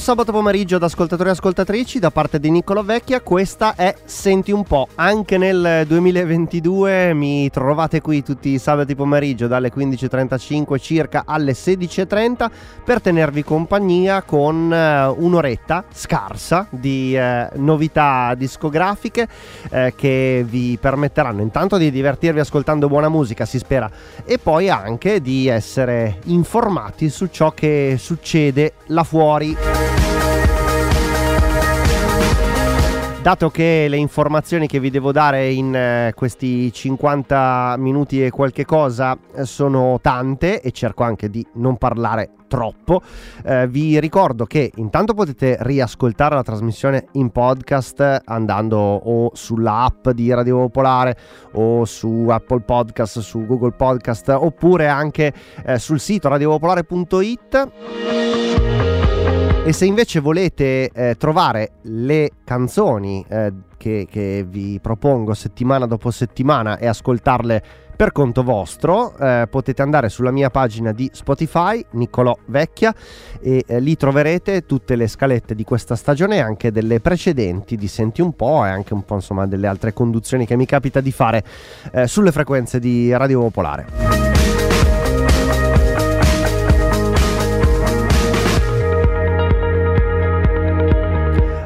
Buon sabato pomeriggio ad ascoltatori e ascoltatrici da parte di Niccolo Vecchia, questa è Senti un po', anche nel 2022 mi trovate qui tutti i sabati pomeriggio dalle 15.35 circa alle 16.30 per tenervi compagnia con eh, un'oretta scarsa di eh, novità discografiche eh, che vi permetteranno intanto di divertirvi ascoltando buona musica, si spera, e poi anche di essere informati su ciò che succede là fuori. Dato che le informazioni che vi devo dare in eh, questi 50 minuti e qualche cosa eh, sono tante e cerco anche di non parlare troppo, eh, vi ricordo che intanto potete riascoltare la trasmissione in podcast andando o sulla app di Radio Popolare o su Apple Podcast, su Google Podcast oppure anche eh, sul sito radiopopolare.it. E se invece volete eh, trovare le canzoni eh, che, che, vi propongo settimana dopo settimana e ascoltarle per conto vostro, eh, potete andare sulla mia pagina di Spotify, Niccolò Vecchia, e eh, lì troverete tutte le scalette di questa stagione e anche delle precedenti di Senti un po' e anche un po' insomma delle altre conduzioni che mi capita di fare eh, sulle frequenze di Radio Popolare.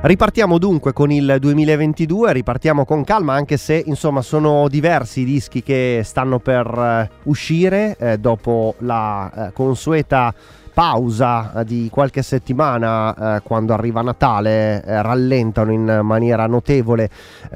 Ripartiamo dunque con il 2022, ripartiamo con calma anche se insomma sono diversi i dischi che stanno per uh, uscire eh, dopo la uh, consueta pausa uh, di qualche settimana quando arriva Natale rallentano in maniera notevole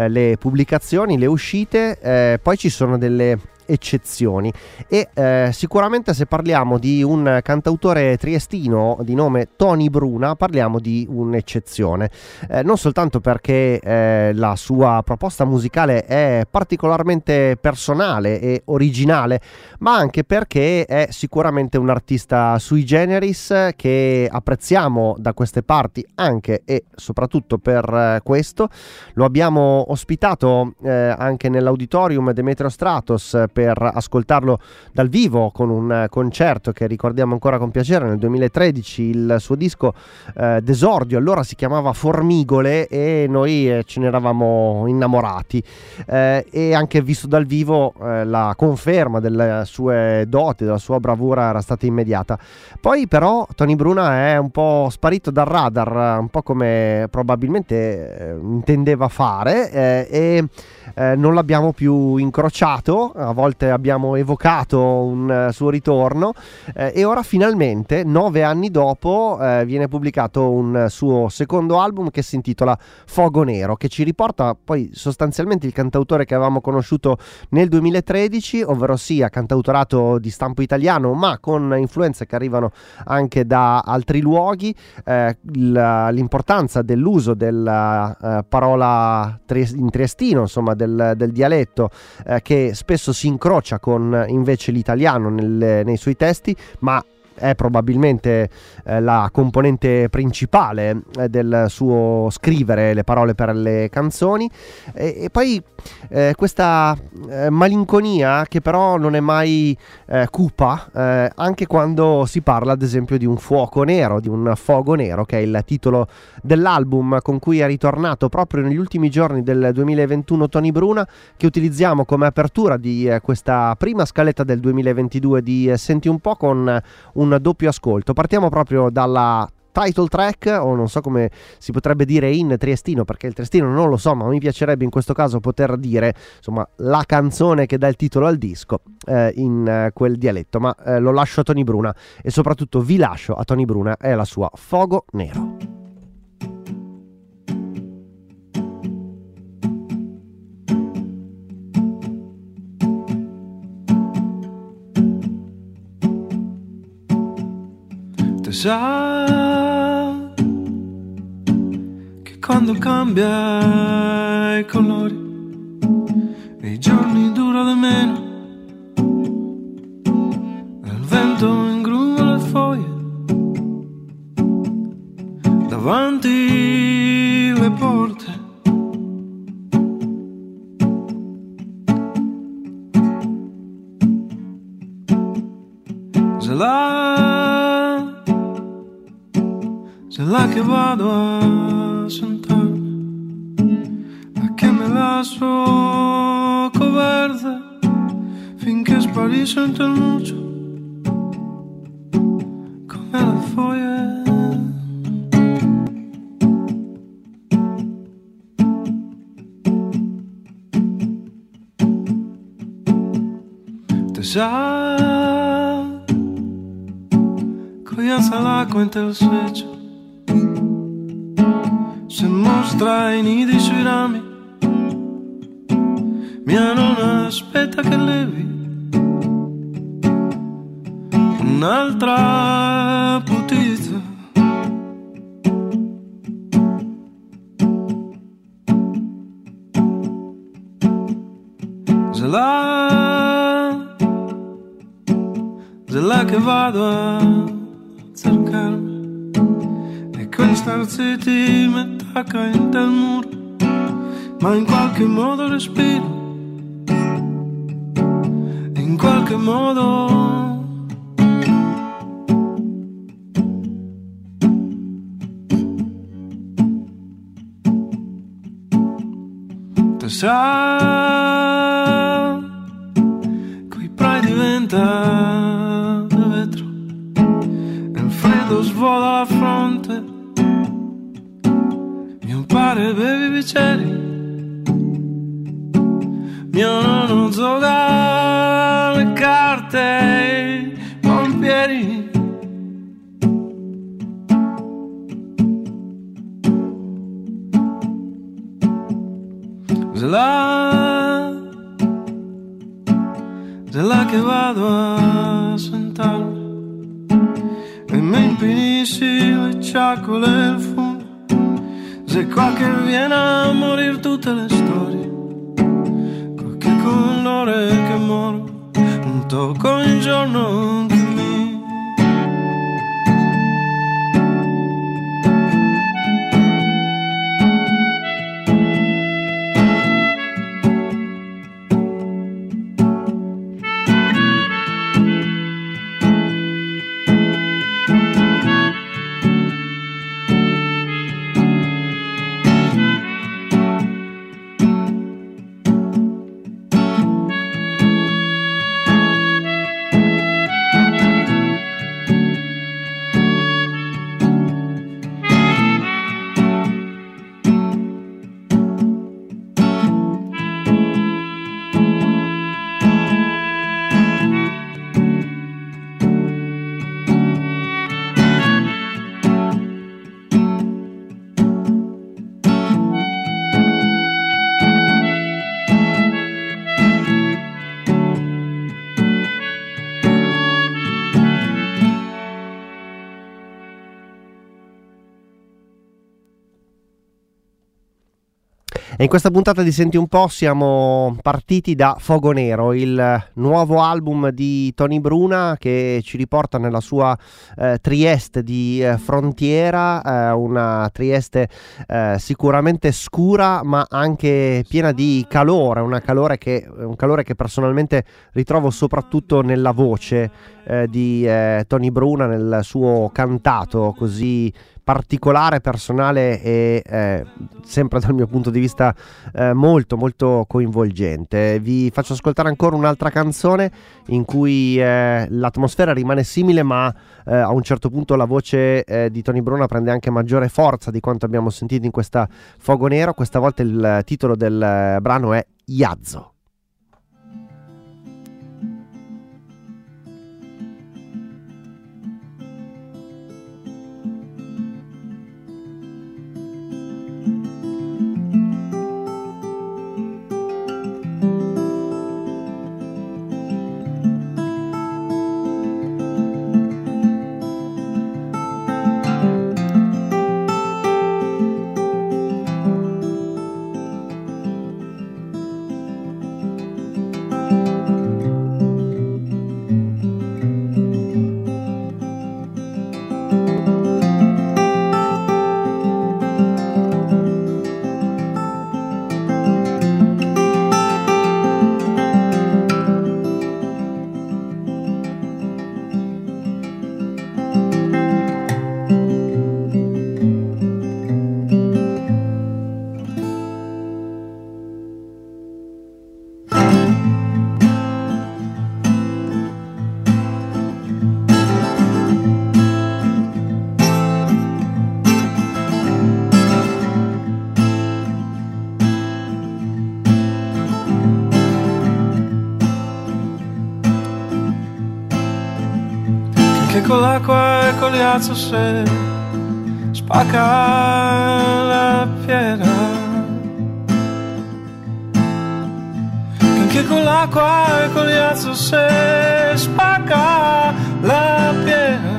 le pubblicazioni, le uscite, poi ci sono delle eccezioni. E eh, sicuramente se parliamo di un cantautore triestino di nome Tony Bruna parliamo di un'eccezione. Eh, non soltanto perché eh, la sua proposta musicale è particolarmente personale e originale ma anche perché è sicuramente un artista sui generis che apprezziamo da queste parti anche e soprattutto per eh, questo. Lo abbiamo ospitato eh, anche nell'auditorium Demetrio Stratos per ascoltarlo dal vivo con un concerto che ricordiamo ancora con piacere nel 2013, il suo disco eh, d'esordio, allora si chiamava Formigole e noi eh, ce ne eravamo innamorati. Eh, e anche visto dal vivo eh, la conferma delle sue doti, della sua bravura era stata immediata. Poi però Tony Bruna è un po' sparito dal radar, un po' come probabilmente eh, intendeva fare eh, e eh, non l'abbiamo più incrociato, a volte abbiamo evocato un uh, suo ritorno eh, e ora finalmente, nove anni dopo, eh, viene pubblicato un suo secondo album che si intitola Fogo Nero, che ci riporta poi sostanzialmente il cantautore che avevamo conosciuto nel 2013, ovvero sia cantautorato di stampo italiano ma con influenze che arrivano anche da altri luoghi, eh, l'importanza dell'uso della uh, parola in triestino, insomma del, del dialetto eh, che spesso si incrocia con invece l'italiano nel, nei suoi testi, ma è probabilmente eh, la componente principale eh, del suo scrivere le parole per le canzoni. E, e poi eh, questa eh, malinconia che però non è mai eh, cupa eh, anche quando si parla ad esempio di un fuoco nero di un fogo nero che è il titolo dell'album con cui è ritornato proprio negli ultimi giorni del 2021 Tony Bruna che utilizziamo come apertura di questa prima scaletta del 2022 di Senti un po' con un un doppio ascolto. Partiamo proprio dalla title track o non so come si potrebbe dire in triestino perché il triestino non lo so ma mi piacerebbe in questo caso poter dire insomma la canzone che dà il titolo al disco eh, in eh, quel dialetto ma eh, lo lascio a Tony Bruna e soprattutto vi lascio a Tony Bruna e la sua Fogo Nero sa che quando cambia i colori e i giorni durano di meno Te sa, coglienza l'acqua in te sveggio se mostra i nidi sui rami mia nonna aspetta che levi. Un'altra che vado a cercarmi. E questa zitti mi attacca in del muro ma in qualche modo respiro. In qualche modo. Te sa il freddo svola la fronte mio padre bevi bicchieri mio nonno gioca le carte i pompieri là se là che vado a ciacole e il fumo se qua che viene a morir tutte le storie qualche colore che moro un tocco in giorno che E in questa puntata di Senti un po' siamo partiti da Fogo Nero, il nuovo album di Tony Bruna che ci riporta nella sua eh, Trieste di eh, frontiera, eh, una Trieste eh, sicuramente scura ma anche piena di calore, calore che, un calore che personalmente ritrovo soprattutto nella voce eh, di eh, Tony Bruna, nel suo cantato così particolare, personale e eh, sempre dal mio punto di vista eh, molto molto coinvolgente. Vi faccio ascoltare ancora un'altra canzone in cui eh, l'atmosfera rimane simile ma eh, a un certo punto la voce eh, di Tony Bruna prende anche maggiore forza di quanto abbiamo sentito in questa Fogo Nero. Questa volta il titolo del eh, brano è Iazzo. L'acqua e ghiaccio se spacca la pietra. Che con l'acqua e con ghiaccio se spacca la pietra.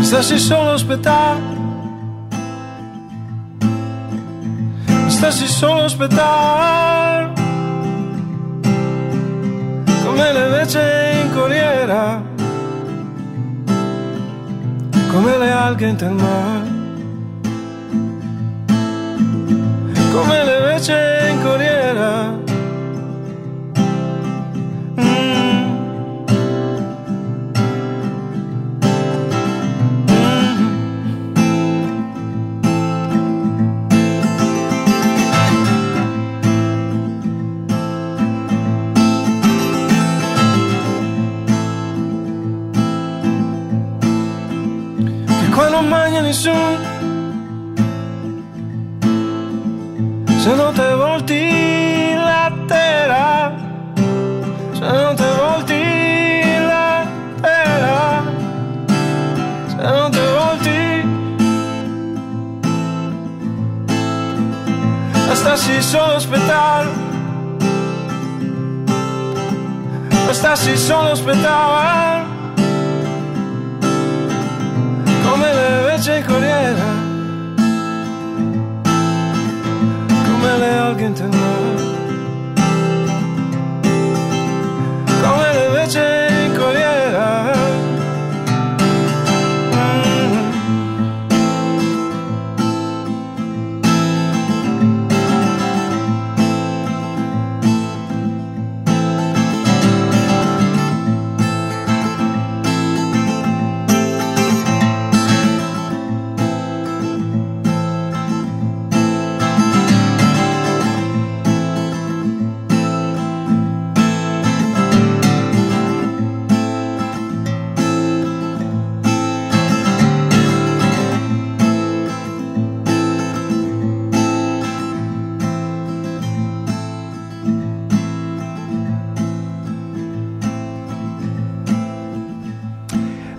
Stessi solo aspettare stessi solo aspettare. Come le vece in corriera. Come le alghe in mare come le vece in corriera nessuno se non te volti la terra se non te volti la terra se non te volti bastassi solo aspettare bastassi solo aspettare vece corriera, come le alghe in mare,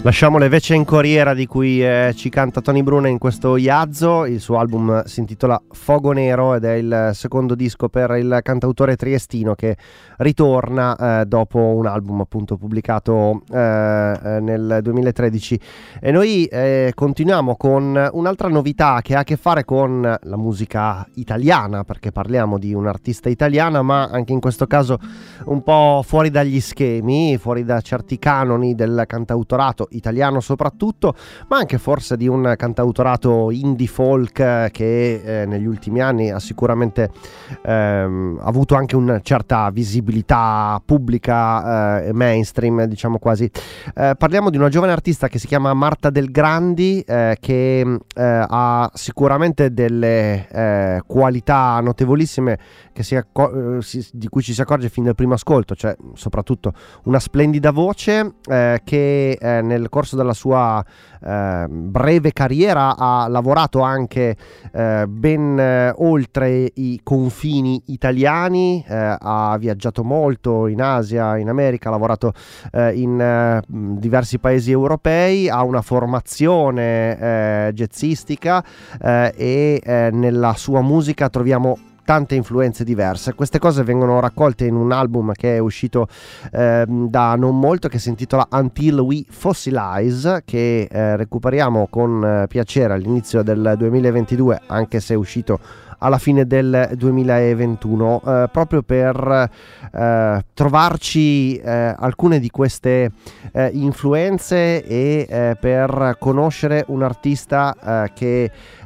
Lasciamo le vece in corriera di cui eh, ci canta Tony Bruna in questo Iazzo, il suo album si intitola Fogo Nero ed è il secondo disco per il cantautore triestino che ritorna eh, dopo un album appunto pubblicato eh, eh nel 2013 e noi eh, continuiamo con un'altra novità che ha a che fare con la musica italiana perché parliamo di un'artista italiana ma anche in questo caso un po' fuori dagli schemi, fuori da certi canoni del cantautorato italiano soprattutto, ma anche forse di un cantautorato indie folk eh, che eh, negli ultimi anni ha sicuramente ehm, avuto anche una certa visibilità pubblica e eh, mainstream, diciamo quasi. Eh, parliamo di una giovane artista che si chiama Marta Del Grandi, eh, che eh, ha sicuramente delle qualità notevolissime acco- si, di cui ci si accorge fin dal primo ascolto, cioè soprattutto una splendida voce che nel nel corso della sua eh, breve carriera ha lavorato anche eh, ben eh, oltre i confini italiani, eh, ha viaggiato molto in Asia, in America, ha lavorato eh, in diversi paesi europei, ha una formazione jazzistica e nella sua musica troviamo tante influenze diverse. Queste cose vengono raccolte in un album che è uscito eh, da non molto che si intitola Until We Fossilize che eh, recuperiamo con eh, piacere all'inizio del 2022 anche se è uscito alla fine del 2021 eh, proprio per eh, trovarci eh, alcune di queste eh, influenze e eh, per conoscere un artista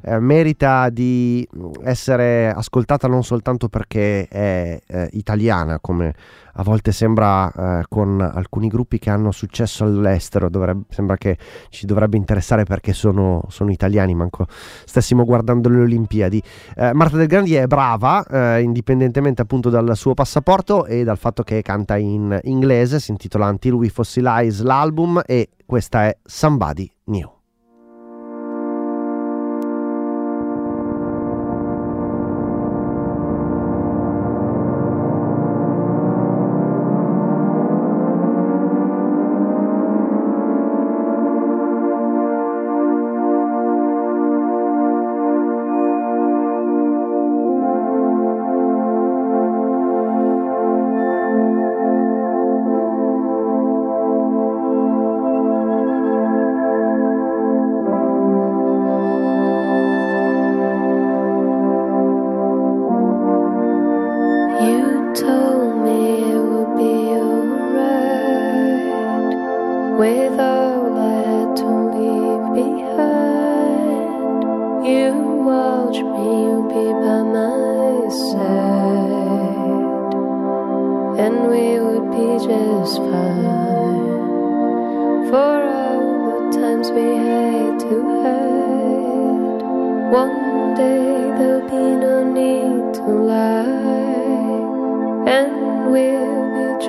eh, merita di essere ascoltata non soltanto perché è italiana come a volte sembra eh, con alcuni gruppi che hanno successo all'estero, dovrebbe, sembra che ci dovrebbe interessare perché sono, sono, italiani, manco stessimo guardando le Olimpiadi. Eh, Marta Del Grandi è brava, eh, indipendentemente appunto dal suo passaporto e dal fatto che canta in inglese, si intitola Until We Fossilize l'album e questa è Somebody New.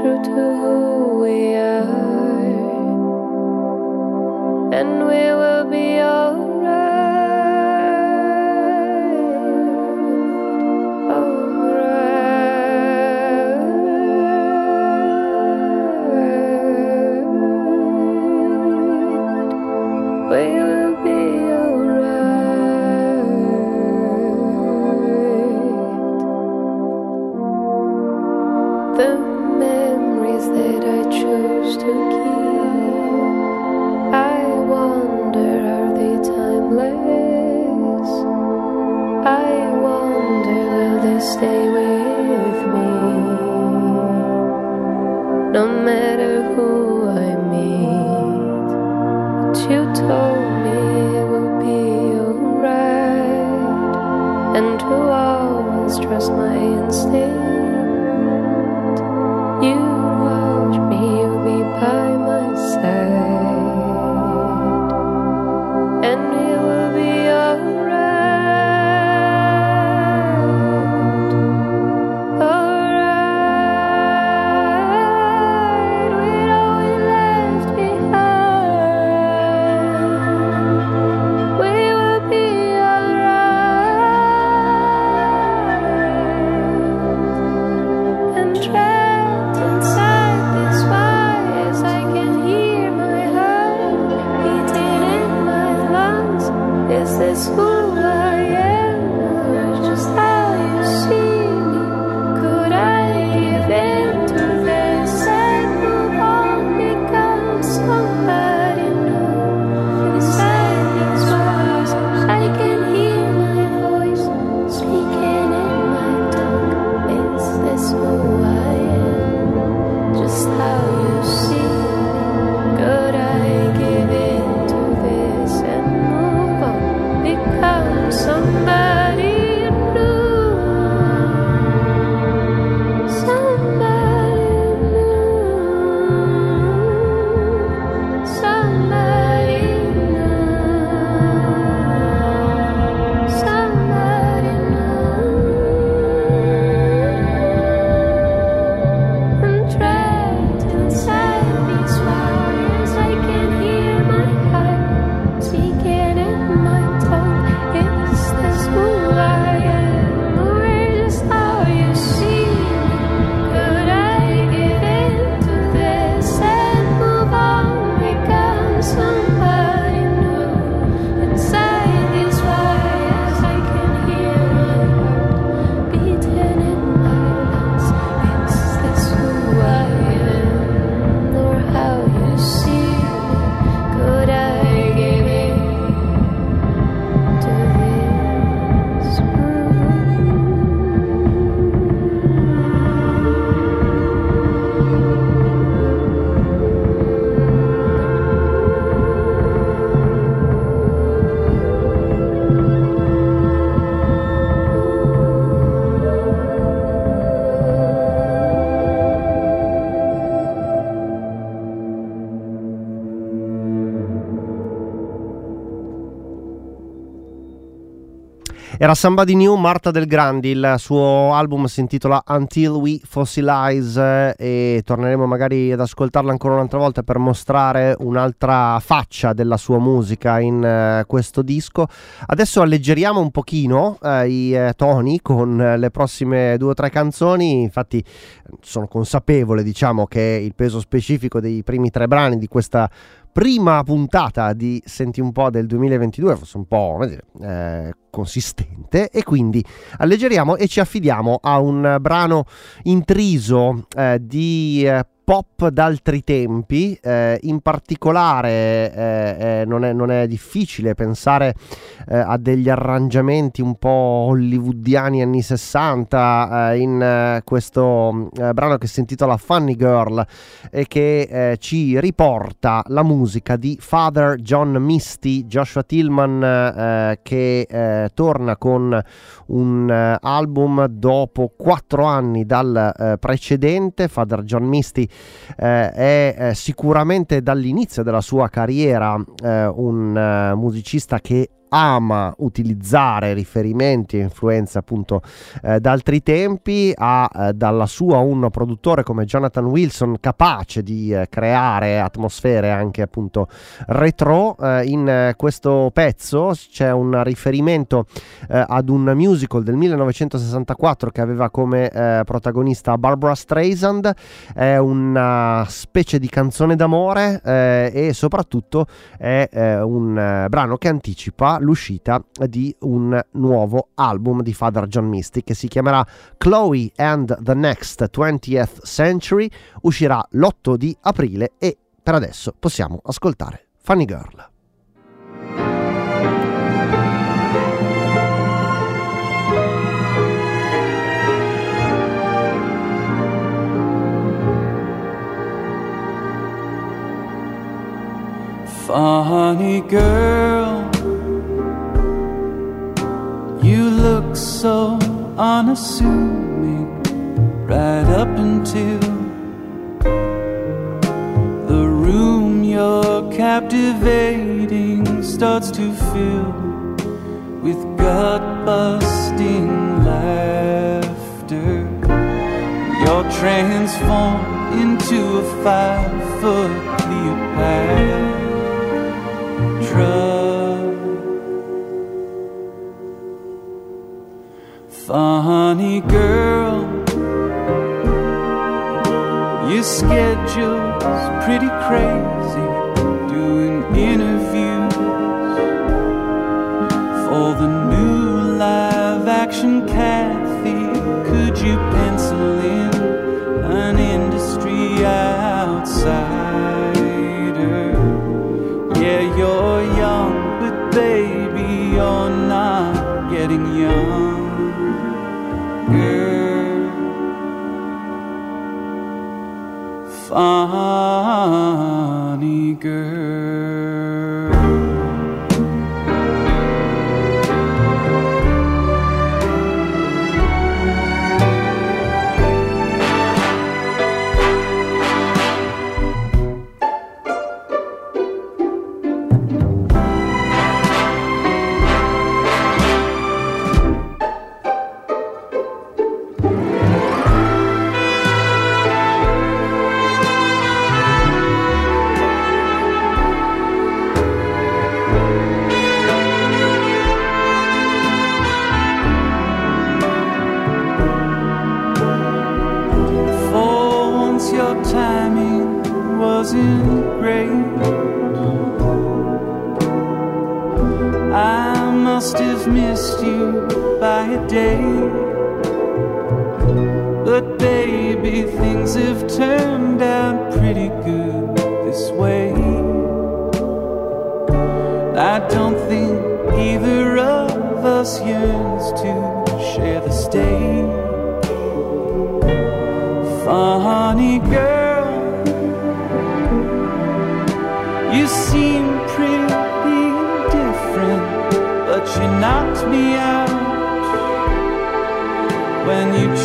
True to who Era Somebody New, Marta Del Grandi, il suo album si intitola Until We Fossilize e torneremo magari ad ascoltarla ancora un'altra volta per mostrare un'altra faccia della sua musica in uh, questo disco. Adesso alleggeriamo un pochino uh, i uh, toni con le prossime due o tre canzoni, infatti sono consapevole diciamo che il peso specifico dei primi tre brani di questa prima puntata di Senti un po' del 2022 fosse un po' eh, consistente e quindi alleggeriamo e ci affidiamo a un brano intriso eh, di eh, pop d'altri tempi, eh, in particolare eh, eh, non, è, non, è, difficile pensare eh, a degli arrangiamenti un po' hollywoodiani anni 60 eh, in eh, questo brano che si intitola Funny Girl e che ci riporta la musica di Father John Misty, Joshua Tillman che torna con un album dopo quattro anni dal precedente, Father John Misty eh, è eh, sicuramente dall'inizio della sua carriera eh, un eh, musicista che ama utilizzare riferimenti e influenze appunto eh, da altri tempi, ha eh, dalla sua un produttore come Jonathan Wilson capace di eh, creare atmosfere anche appunto retro. Eh, in eh, questo pezzo c'è un riferimento eh, ad un musical del 1964 che aveva come protagonista Barbara Streisand, è una specie di canzone d'amore e soprattutto è un brano che anticipa l'uscita di un nuovo album di Father John Misty che si chiamerà Chloe and the Next 20th Century, uscirà l'8 di aprile e per adesso possiamo ascoltare Funny Girl. Funny girl look so unassuming right up until the room you're captivating starts to fill with gut busting laughter. You're transformed into a five foot Cleopatra. Uh, Funny girl, your schedule's pretty crazy. Doing interviews for the new live action Kathy. Could you pencil in an industry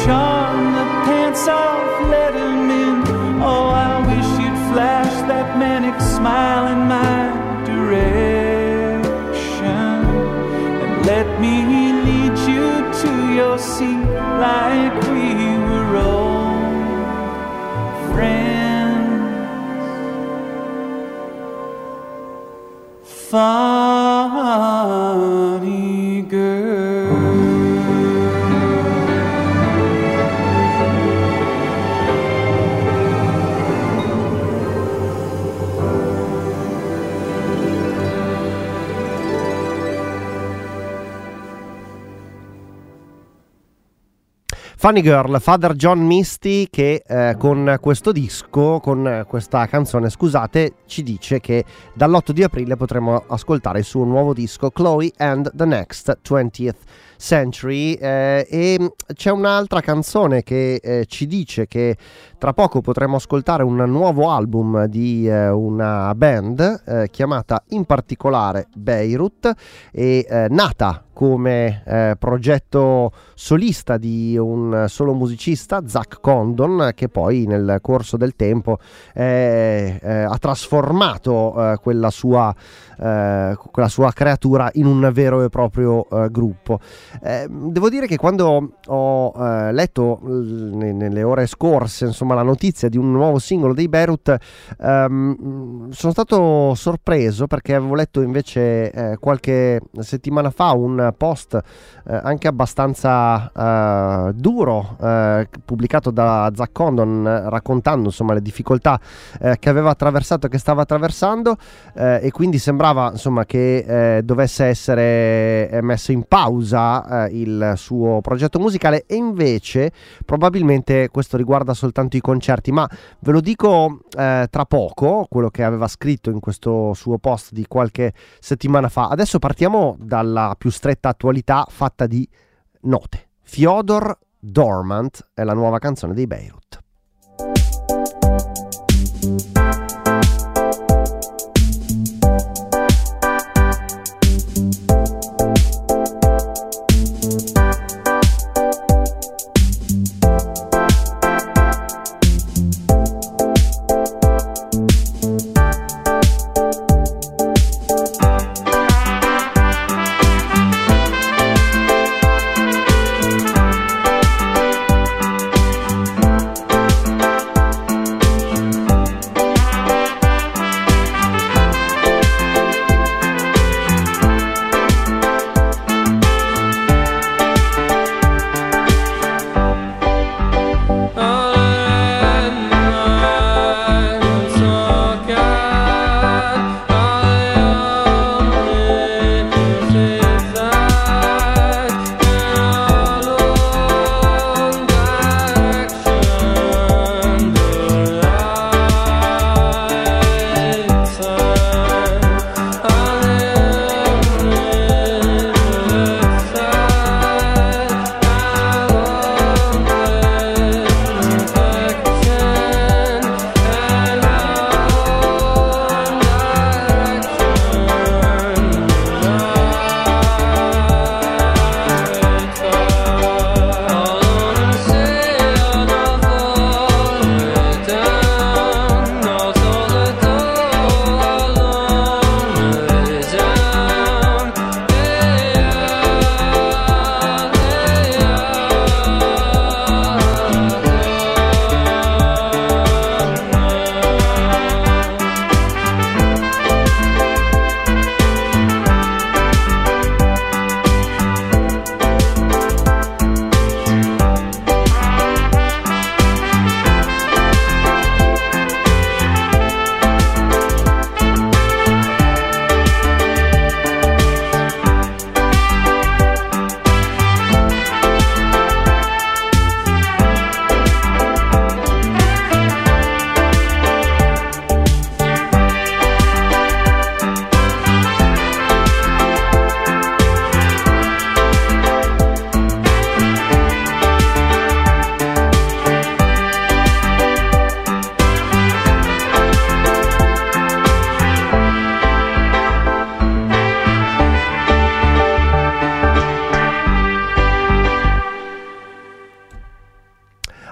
charm the pants off Letterman. Oh, I wish you'd flash that manic smile in my direction and let me lead you to your seat like. Funny Girl, Father John Misty che eh, con questo disco, con questa canzone, scusate, ci dice che dall'8 di aprile potremo ascoltare il suo nuovo disco Chloe and the Next 20th Century. Eh, e c'è un'altra canzone che eh, ci dice che tra poco potremo ascoltare un nuovo album di eh, una band eh, chiamata in particolare Beirut e eh, nata come eh, progetto solista di un solo musicista, Zach Condon, che poi nel corso del tempo eh, eh, ha trasformato eh, quella sua, eh, quella, sua, creatura in un vero e proprio eh, gruppo. devo dire che quando ho letto l- nelle ore scorse insomma, la notizia di un nuovo singolo dei Beirut, ehm, sono stato sorpreso perché avevo letto invece qualche settimana fa un post eh, anche abbastanza eh, duro eh, pubblicato da Zach Condon eh, raccontando insomma le difficoltà eh, che aveva attraversato e che stava attraversando e quindi sembrava insomma che dovesse essere messo in pausa il suo progetto musicale. E invece probabilmente questo riguarda soltanto i concerti. Ma ve lo dico tra poco quello che aveva scritto in questo suo post di qualche settimana fa. Adesso partiamo dalla più stretta stretta attualità fatta di note. Fyodor Dormant è la nuova canzone dei Beirut.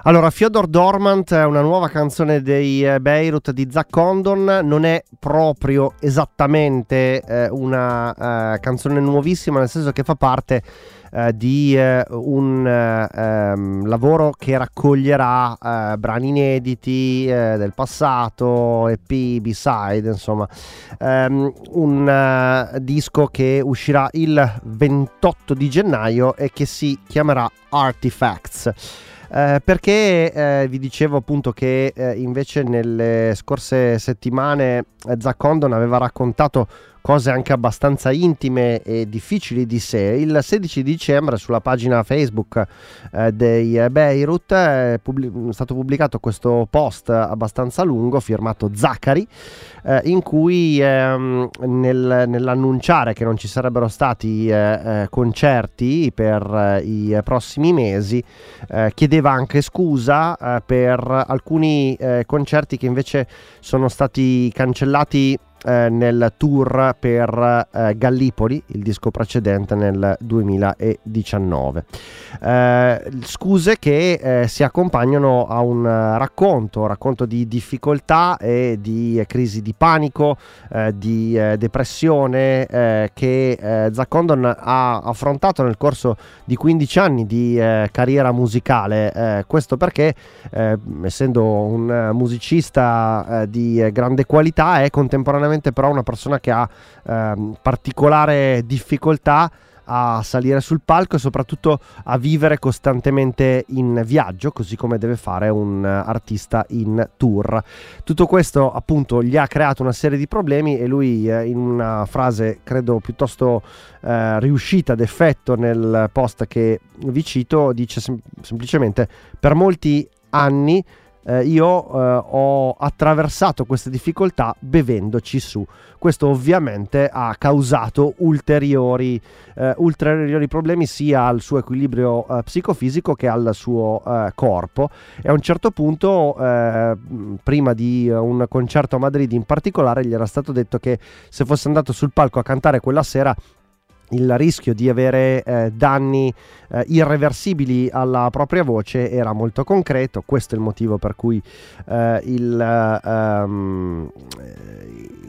Allora, Fyodor Dormant è una nuova canzone dei eh, Beirut di Zach Condon, non è proprio esattamente eh, una eh, canzone nuovissima, nel senso che fa parte eh, di eh, un ehm, lavoro che raccoglierà eh, brani inediti del passato, EP, B-side, insomma, um, un disco che uscirà il 28 di gennaio e che si chiamerà Artifacts. Eh, perché eh, vi dicevo appunto che eh, invece nelle scorse settimane eh, Zach Condon aveva raccontato cose anche abbastanza intime e difficili di sé. Il 16 dicembre sulla pagina Facebook eh, dei Beirut è, pubblic- stato pubblicato questo post abbastanza lungo firmato Zachary eh, in cui ehm, nel, nell'annunciare che non ci sarebbero stati eh, eh concerti per eh, i prossimi mesi eh, chiedeva anche scusa per alcuni concerti che invece sono stati cancellati eh, nel tour per eh, Gallipoli, il disco precedente nel 2019. Eh, scuse che eh, si accompagnano a un racconto, un racconto di difficoltà e di crisi di panico, eh, di eh, depressione che Zach Condon ha affrontato nel corso di 15 anni di carriera musicale. questo perché, essendo un musicista di grande qualità, è contemporaneamente sicuramente però una persona che ha ehm, particolare difficoltà a salire sul palco e soprattutto a vivere costantemente in viaggio, così come deve fare un artista in tour. Tutto questo appunto gli ha creato una serie di problemi e lui eh, in una frase credo piuttosto eh, riuscita d'effetto nel post che vi cito dice sem- semplicemente per molti anni eh, io eh, ho attraversato queste difficoltà bevendoci su. Questo ovviamente ha causato ulteriori, eh, ulteriori problemi sia al suo equilibrio eh, psicofisico che al suo eh, corpo e a un certo punto, eh, prima di un concerto a Madrid in particolare, gli era stato detto che se fosse andato sul palco a cantare quella sera il rischio di avere eh, danni eh, irreversibili alla propria voce era molto concreto, questo è il motivo per cui eh, il, um,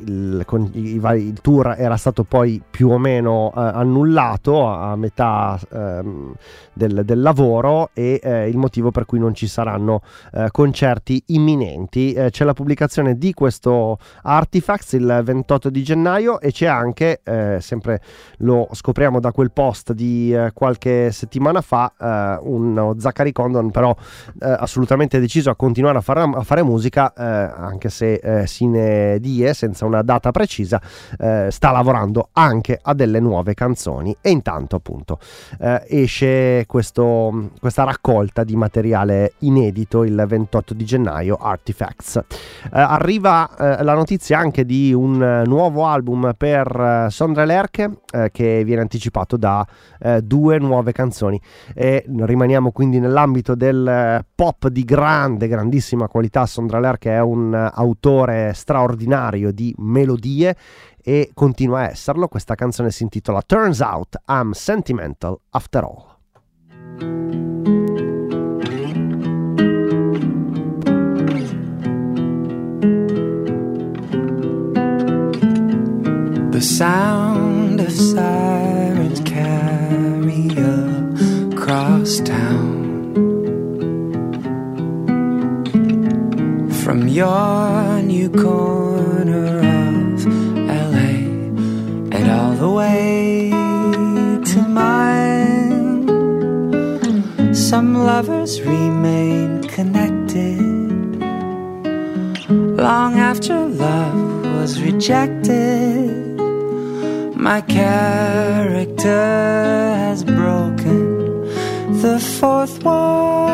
il, il, tour era stato poi più o meno eh, annullato a, metà ehm, del, del, lavoro e eh, il motivo per cui non ci saranno concerti imminenti. C'è la pubblicazione di questo Artifacts il 28 di gennaio e c'è anche, sempre lo scopriamo da quel post di eh, qualche settimana fa, uno Zachary Condon però assolutamente deciso a continuare a fare, a fare musica anche se sine die senza una data precisa, eh, sta lavorando anche a delle nuove canzoni e intanto appunto eh, esce questo, questa raccolta di materiale inedito il 28 di gennaio, Artifacts. Eh, arriva eh, la notizia anche di un nuovo album per eh, Sondre Lerche eh, che viene anticipato da due nuove canzoni e rimaniamo quindi nell'ambito del pop di grande, grandissima qualità. Sondra Lerche è un autore straordinario di melodie e continua a esserlo. Questa canzone si intitola Turns Out I'm Sentimental After All. The sound sirens carry across town. From your new corner of LA and all the way to mine. Some lovers remain connected long after love was rejected. My character has broken the fourth wall.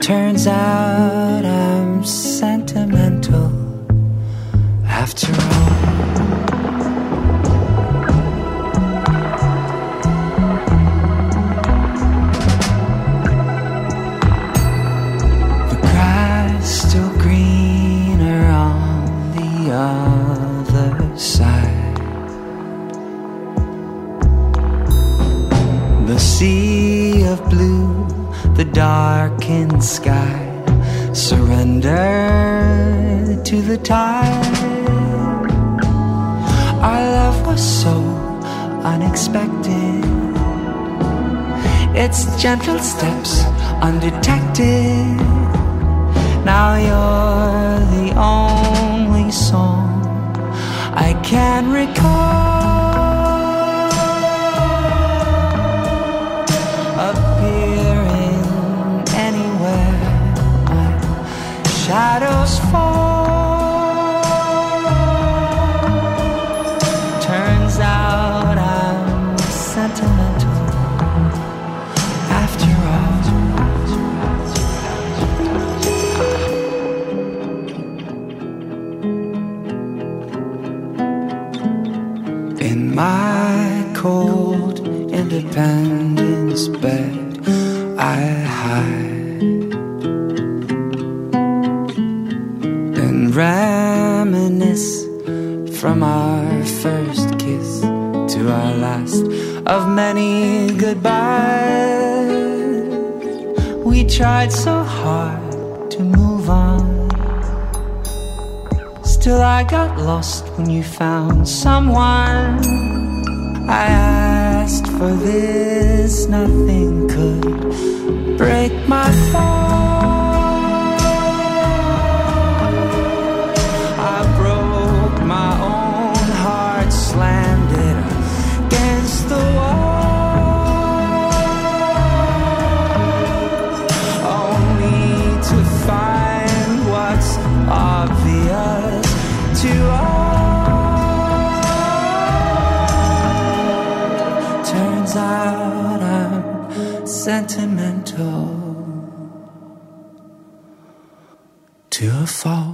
Turns out I'm sentimental after all. Blue, the darkened sky surrender to the tide. Our love was so unexpected. It's gentle steps undetected. Now you're the only song I can recall. I hide and reminisce from our first kiss to our last of many goodbyes. We tried so hard to move on. Still, I got lost when you found someone. I asked for this, nothing could break my fall. fall.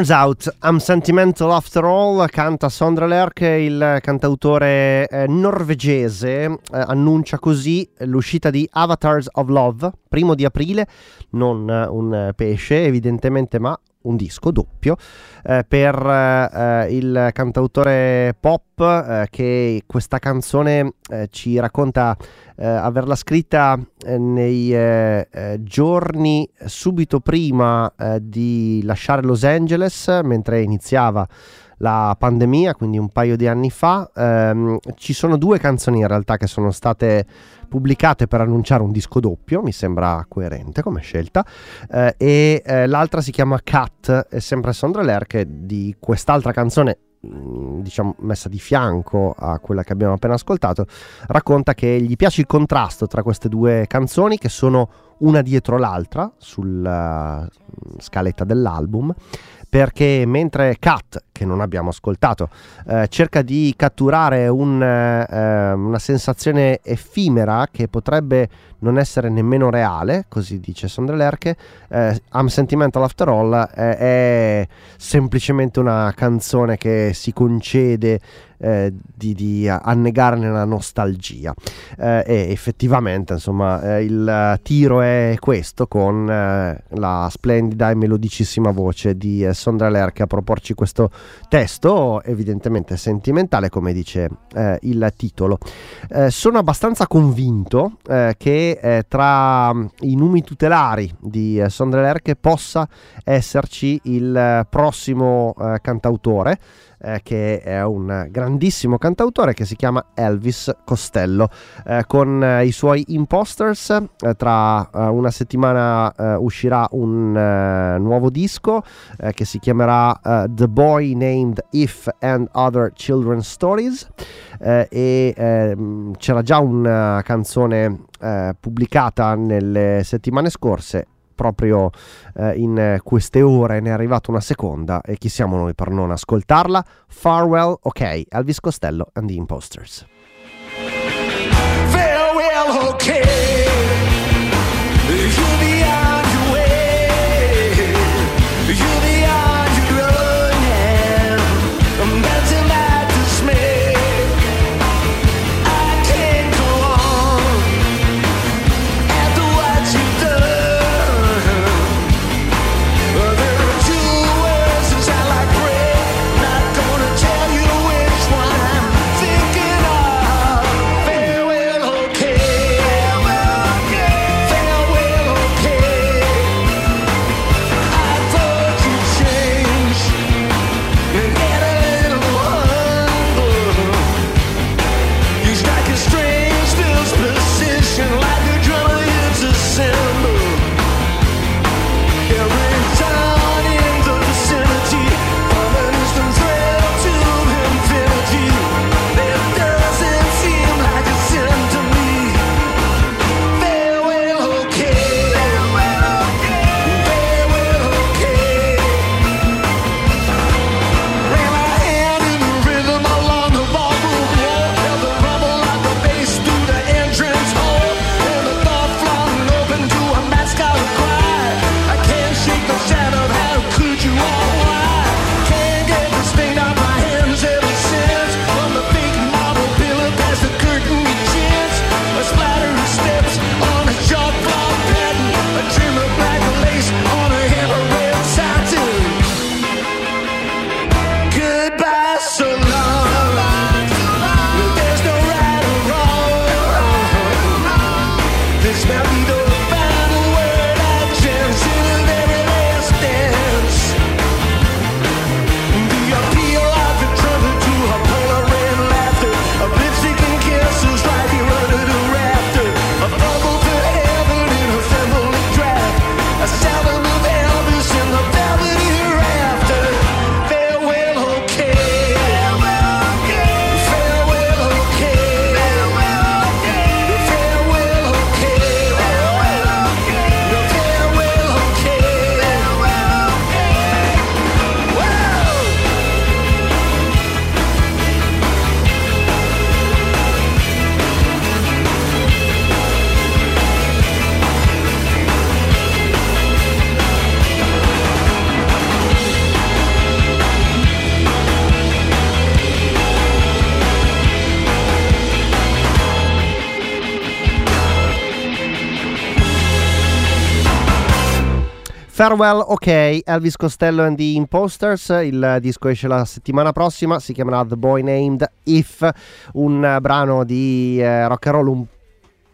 Turns out I'm sentimental after all, canta Sondra Lerche, il cantautore eh, norvegese, eh, annuncia così l'uscita di Avatars of Love, primo di aprile, non eh, un pesce evidentemente ma un disco doppio eh, per eh, il cantautore pop eh, che questa canzone eh, ci racconta eh, averla scritta eh, nei giorni subito prima di lasciare Los Angeles mentre iniziava la pandemia, quindi un paio di anni fa. Ehm, ci sono due canzoni in realtà che sono state pubblicate per annunciare un disco doppio, mi sembra coerente come scelta, eh, e eh, l'altra si chiama Cat, è sempre Sondra Lerche di quest'altra canzone mh, diciamo messa di fianco a quella che abbiamo appena ascoltato, racconta che gli piace il contrasto tra queste due canzoni che sono una dietro l'altra sulla uh, scaletta dell'album perché mentre Cat, che non abbiamo ascoltato, eh, cerca di catturare un, eh, una sensazione effimera che potrebbe non essere nemmeno reale, così dice Sondra Lerche, eh, I'm Sentimental After All eh, è semplicemente una canzone che si concede eh, di, di annegarne la nostalgia. Eh, e effettivamente insomma eh, il tiro è questo con eh, la splendida e melodicissima voce di eh, Sondra Lerche a proporci questo testo evidentemente sentimentale come dice il titolo. Sono abbastanza convinto che tra i numi tutelari di Sondra Lerche possa esserci il prossimo cantautore eh, che è un grandissimo cantautore che si chiama Elvis Costello eh, con eh, i suoi Imposters eh, tra eh, una settimana uscirà un nuovo disco che si chiamerà The Boy Named If and Other Children's Stories e ehm, c'era già una canzone pubblicata nelle settimane scorse proprio eh, in queste ore ne è arrivata una seconda e chi siamo noi per non ascoltarla? Farewell, ok, Elvis Costello and the Imposters. Farewell, okay. Farewell, ok, Elvis Costello and the Imposters, il disco esce la settimana prossima, si chiamerà The Boy Named If, un brano di eh, rock and roll un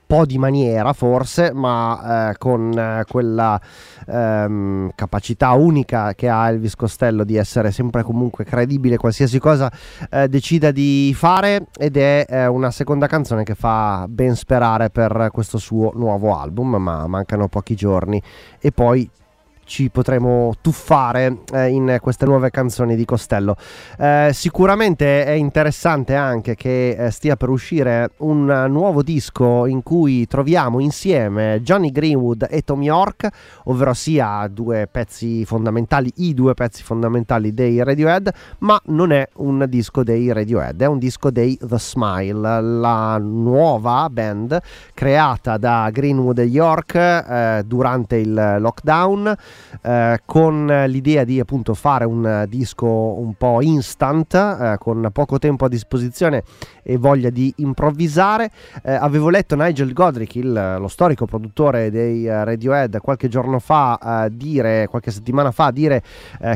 po' di maniera forse, ma eh, con eh, quella ehm, capacità unica che ha Elvis Costello di essere sempre comunque credibile qualsiasi cosa eh, decida di fare ed è eh, una seconda canzone che fa ben sperare per questo suo nuovo album, ma mancano pochi giorni. E poi ci potremo tuffare eh, in queste nuove canzoni di Costello. Eh, sicuramente è interessante anche che eh, stia per uscire un nuovo disco in cui troviamo insieme Johnny Greenwood e Tom York, ovvero sia due pezzi fondamentali, i due pezzi fondamentali dei Radiohead, ma non è un disco dei Radiohead, è un disco dei The Smile, la nuova band creata da Greenwood e York eh, durante il lockdown eh, con l'idea di appunto fare un disco un po' instant eh, con poco tempo a disposizione e voglia di improvvisare. Eh, avevo letto Nigel Godric il- lo storico produttore dei eh, Radiohead qualche giorno fa eh, dire qualche settimana fa dire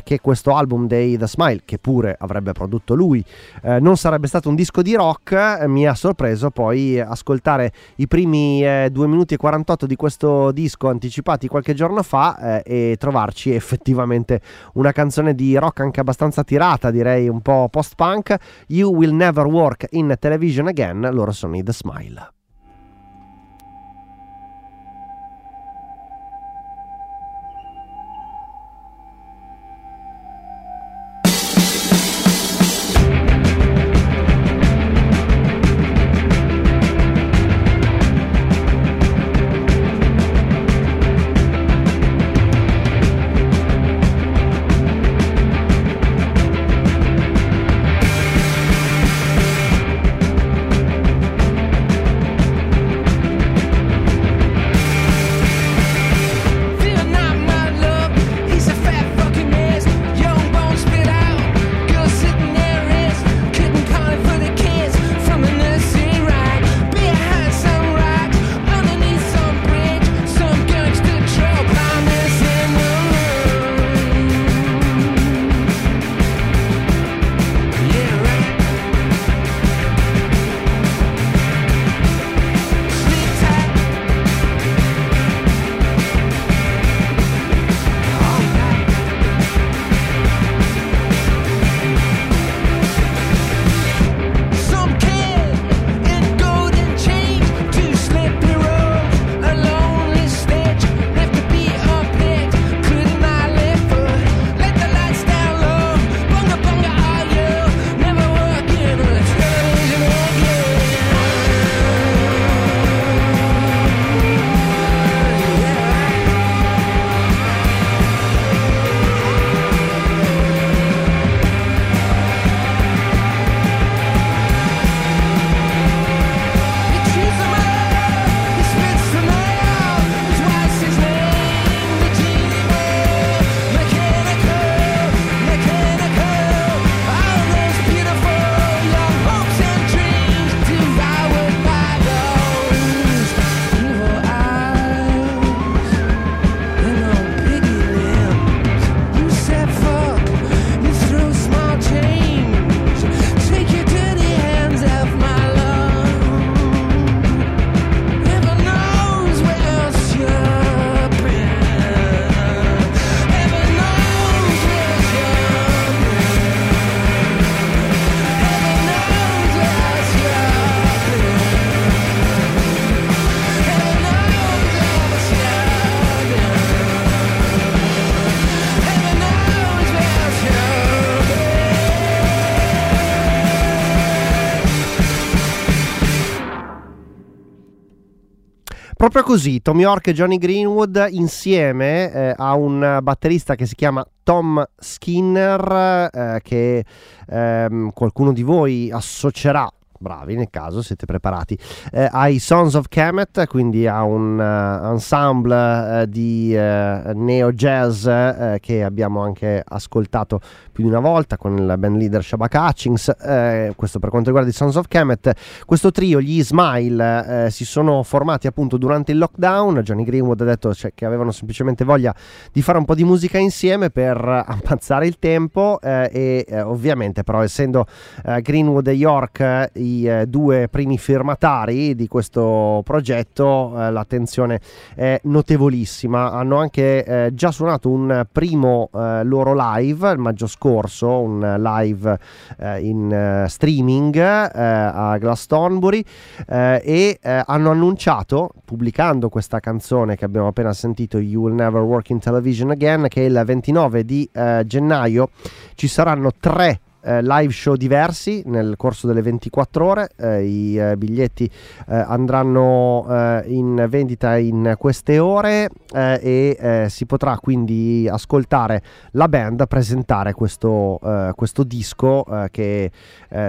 che questo album dei The Smile che pure avrebbe prodotto lui non sarebbe stato un disco di rock mi ha sorpreso poi ascoltare i primi eh, 2 minuti e 48 di questo disco anticipati qualche giorno fa eh, e trovarci effettivamente una canzone di rock anche abbastanza tirata direi un po' post punk You Will Never Work in Television Again loro sono i The Smile Proprio così, Tom York e Johnny Greenwood insieme eh, a un batterista che si chiama Tom Skinner, eh, che ehm, qualcuno di voi associerà bravi nel caso, siete preparati, eh, ai Sons of Kemet, quindi a un uh, ensemble uh, di uh, neo jazz che abbiamo anche ascoltato più di una volta con il band leader Shabak Hutchings, questo per quanto riguarda i Sons of Kemet. Questo trio, gli Smile, si sono formati appunto durante il lockdown, Johnny Greenwood ha detto cioè, che avevano semplicemente voglia di fare un po' di musica insieme per ammazzare il tempo e ovviamente però essendo Greenwood e York i eh, due primi firmatari di questo progetto eh, l'attenzione è notevolissima. Hanno anche eh, già suonato un primo eh, loro live il maggio scorso, un live eh, in streaming a Glastonbury e hanno annunciato, pubblicando questa canzone che abbiamo appena sentito, You Will Never Work in Television Again, che il 29 di gennaio ci saranno tre eh, live show diversi nel corso delle 24 ore. Eh, I eh, biglietti eh, andranno eh, in vendita in queste ore eh, e si potrà quindi ascoltare la band presentare questo, questo disco che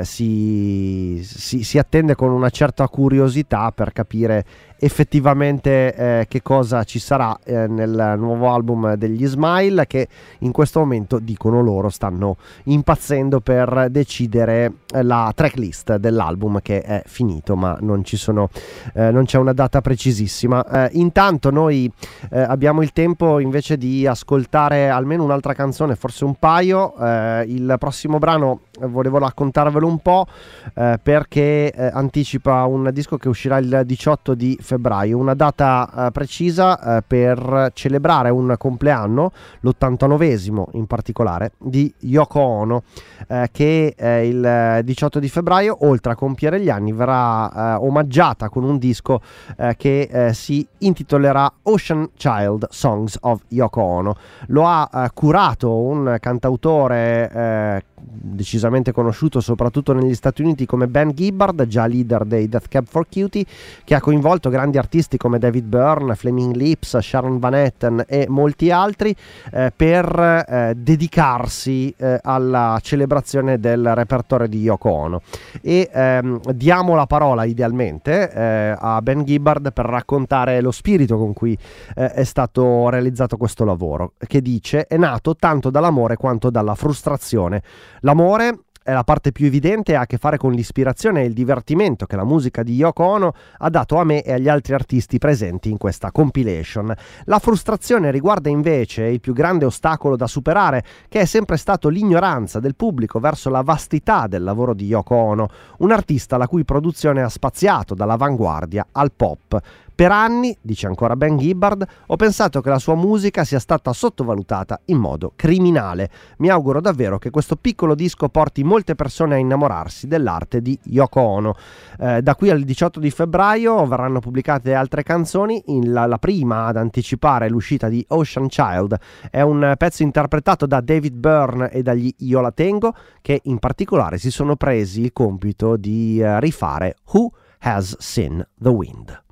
si, si, si attende con una certa curiosità per capire effettivamente eh, che cosa ci sarà eh, nel nuovo album degli Smile che in questo momento dicono loro stanno impazzendo per decidere eh, la tracklist dell'album che è finito ma non ci sono eh, non c'è una data precisissima. Eh, intanto noi eh, abbiamo il tempo invece di ascoltare almeno un'altra canzone forse un paio. Il prossimo brano volevo raccontarvelo un po' perché anticipa un disco che uscirà il 18 di febbraio febbraio, una data eh, precisa eh, per celebrare un compleanno, l'89esimo in particolare, di Yoko Ono, eh, che il 18 di febbraio, oltre a compiere gli anni, verrà eh, omaggiata con un disco eh, che eh, si intitolerà Ocean Child Songs of Yoko Ono. Lo ha curato un cantautore decisamente conosciuto soprattutto negli Stati Uniti come Ben Gibbard, già leader dei Death Cab for Cutie, che ha coinvolto grandi artisti come David Byrne, Flaming Lips, Sharon Van Etten e molti altri eh, per eh, dedicarsi eh, alla celebrazione del repertorio di Yoko Ono. E ehm, diamo la parola idealmente eh, a Ben Gibbard per raccontare lo spirito con cui eh, è stato realizzato questo lavoro, che dice è nato tanto dall'amore quanto dalla frustrazione L'amore è la parte più evidente e ha a che fare con l'ispirazione e il divertimento che la musica di Yoko Ono ha dato a me e agli altri artisti presenti in questa compilation. La frustrazione riguarda invece il più grande ostacolo da superare, che è sempre stato l'ignoranza del pubblico verso la vastità del lavoro di Yoko Ono, un artista la cui produzione ha spaziato dall'avanguardia al pop. Per anni, dice ancora Ben Gibbard, ho pensato che la sua musica sia stata sottovalutata in modo criminale. Mi auguro davvero che questo piccolo disco porti molte persone a innamorarsi dell'arte di Yoko Ono. Eh, da qui al 18 di febbraio verranno pubblicate altre canzoni, la, la prima ad anticipare l'uscita di Ocean Child è un pezzo interpretato da David Byrne e dagli Io La Tengo che in particolare si sono presi il compito di uh, rifare Who Has Seen the Wind.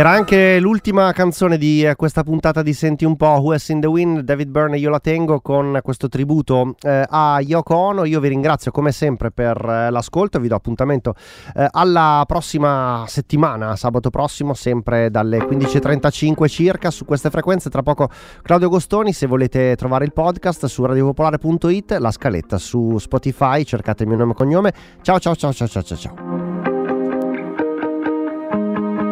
Era anche l'ultima canzone di eh, questa puntata di Senti un po', Who Has in the Wind, David Byrne io la tengo con questo tributo eh, a Yoko Ono. Io vi ringrazio come sempre per eh, l'ascolto vi do appuntamento eh, alla prossima settimana, sabato prossimo, sempre dalle 15.35 circa su queste frequenze. Tra poco Claudio Gostoni, se volete trovare il podcast su radiopopolare.it, la scaletta su Spotify, cercate il mio nome e cognome. Ciao ciao ciao ciao ciao ciao. ciao.